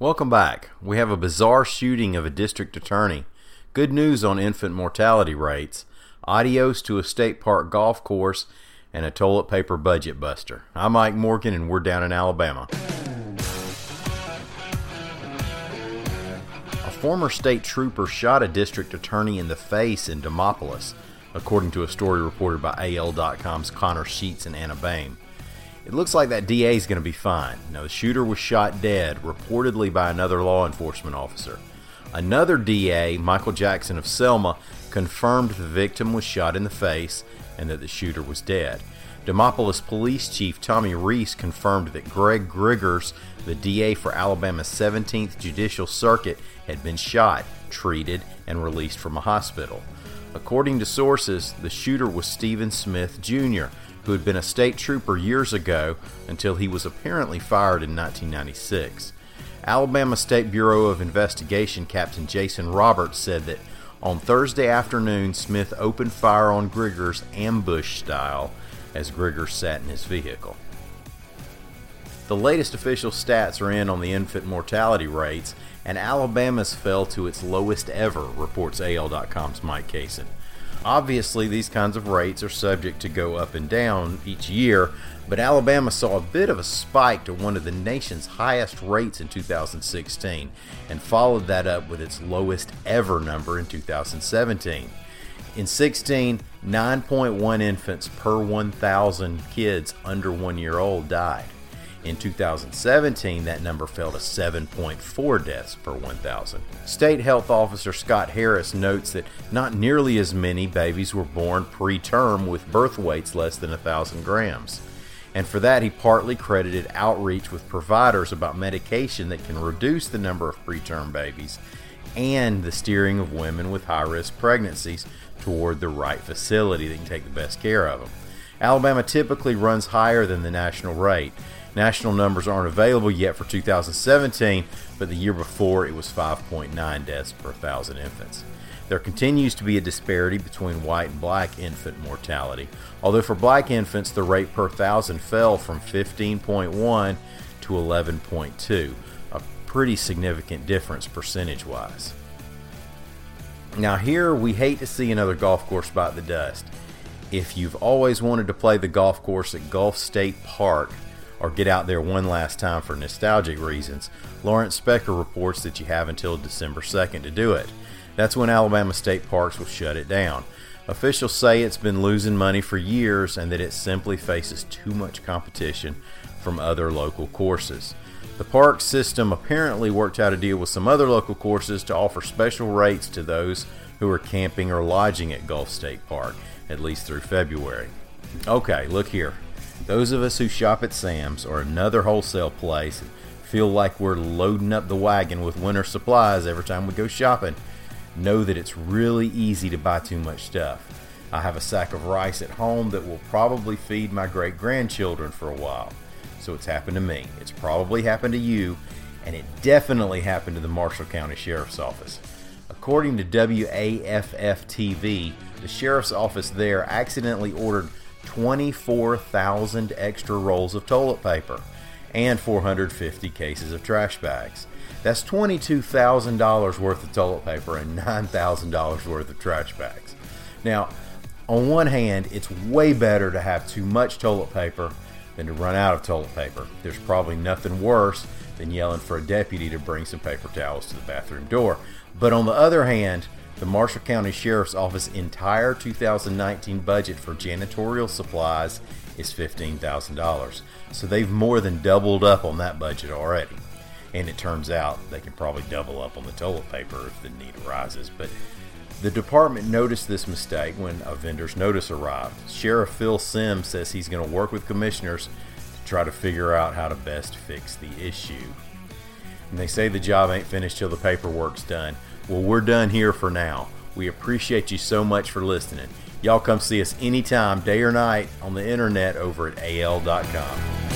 Welcome back. We have a bizarre shooting of a district attorney, good news on infant mortality rates, adios to a state park golf course, and a toilet paper budget buster. I'm Mike Morgan, and we're down in Alabama. A former state trooper shot a district attorney in the face in Demopolis, according to a story reported by AL.com's Connor Sheets and Anna Beahm. It looks like that DA is going to be fine. Now, the shooter was shot dead, reportedly by another law enforcement officer. Another DA, Michael Jackson of Selma, confirmed the victim was shot in the face and that the shooter was dead. Demopolis Police Chief Tommy Reese confirmed that Greg Griggers, the DA for Alabama's 17th Judicial Circuit, had been shot, treated, and released from a hospital. According to sources, the shooter was Stephen Smith Jr., who had been a state trooper years ago until he was apparently fired in 1996. Alabama State Bureau of Investigation Captain Jason Roberts said that on Thursday afternoon, Smith opened fire on Griggers ambush style as Griggers sat in his vehicle. The latest official stats are in on the infant mortality rates, and Alabama's fell to its lowest ever, reports AL.com's Mike Cason. Obviously, these kinds of rates are subject to go up and down each year, but Alabama saw a bit of a spike to one of the nation's highest rates in 2016 and followed that up with its lowest ever number in 2017. In 16, 9.1 infants per 1,000 kids under one year old died. In 2017, that number fell to 7.4 deaths per 1,000. State Health Officer Scott Harris notes that not nearly as many babies were born preterm with birth weights less than 1,000 grams. And for that, he partly credited outreach with providers about medication that can reduce the number of preterm babies and the steering of women with high risk pregnancies toward the right facility that can take the best care of them. Alabama typically runs higher than the national rate. National numbers aren't available yet for 2017, but the year before it was 5.9 deaths per 1,000 infants. There continues to be a disparity between white and black infant mortality, although for black infants the rate per 1,000 fell from 15.1 to 11.2, a pretty significant difference percentage wise. Now, here we hate to see another golf course bite the dust. If you've always wanted to play the golf course at Gulf State Park, or get out there one last time for nostalgic reasons, Lawrence Specker reports that you have until December 2nd to do it. That's when Alabama State Parks will shut it down. Officials say it's been losing money for years and that it simply faces too much competition from other local courses. The park system apparently worked out a deal with some other local courses to offer special rates to those who are camping or lodging at Gulf State Park, at least through February. Okay, look here. Those of us who shop at Sam's or another wholesale place and feel like we're loading up the wagon with winter supplies every time we go shopping know that it's really easy to buy too much stuff. I have a sack of rice at home that will probably feed my great grandchildren for a while. So it's happened to me. It's probably happened to you, and it definitely happened to the Marshall County Sheriff's Office. According to WAFF TV, the sheriff's office there accidentally ordered 24,000 extra rolls of toilet paper and 450 cases of trash bags. That's $22,000 worth of toilet paper and $9,000 worth of trash bags. Now, on one hand, it's way better to have too much toilet paper than to run out of toilet paper. There's probably nothing worse than yelling for a deputy to bring some paper towels to the bathroom door. But on the other hand, the Marshall County Sheriff's Office entire 2019 budget for janitorial supplies is $15,000. So they've more than doubled up on that budget already. And it turns out they can probably double up on the toilet paper if the need arises. But the department noticed this mistake when a vendor's notice arrived. Sheriff Phil Sims says he's going to work with commissioners to try to figure out how to best fix the issue. And they say the job ain't finished till the paperwork's done. Well, we're done here for now. We appreciate you so much for listening. Y'all come see us anytime, day or night, on the internet over at al.com.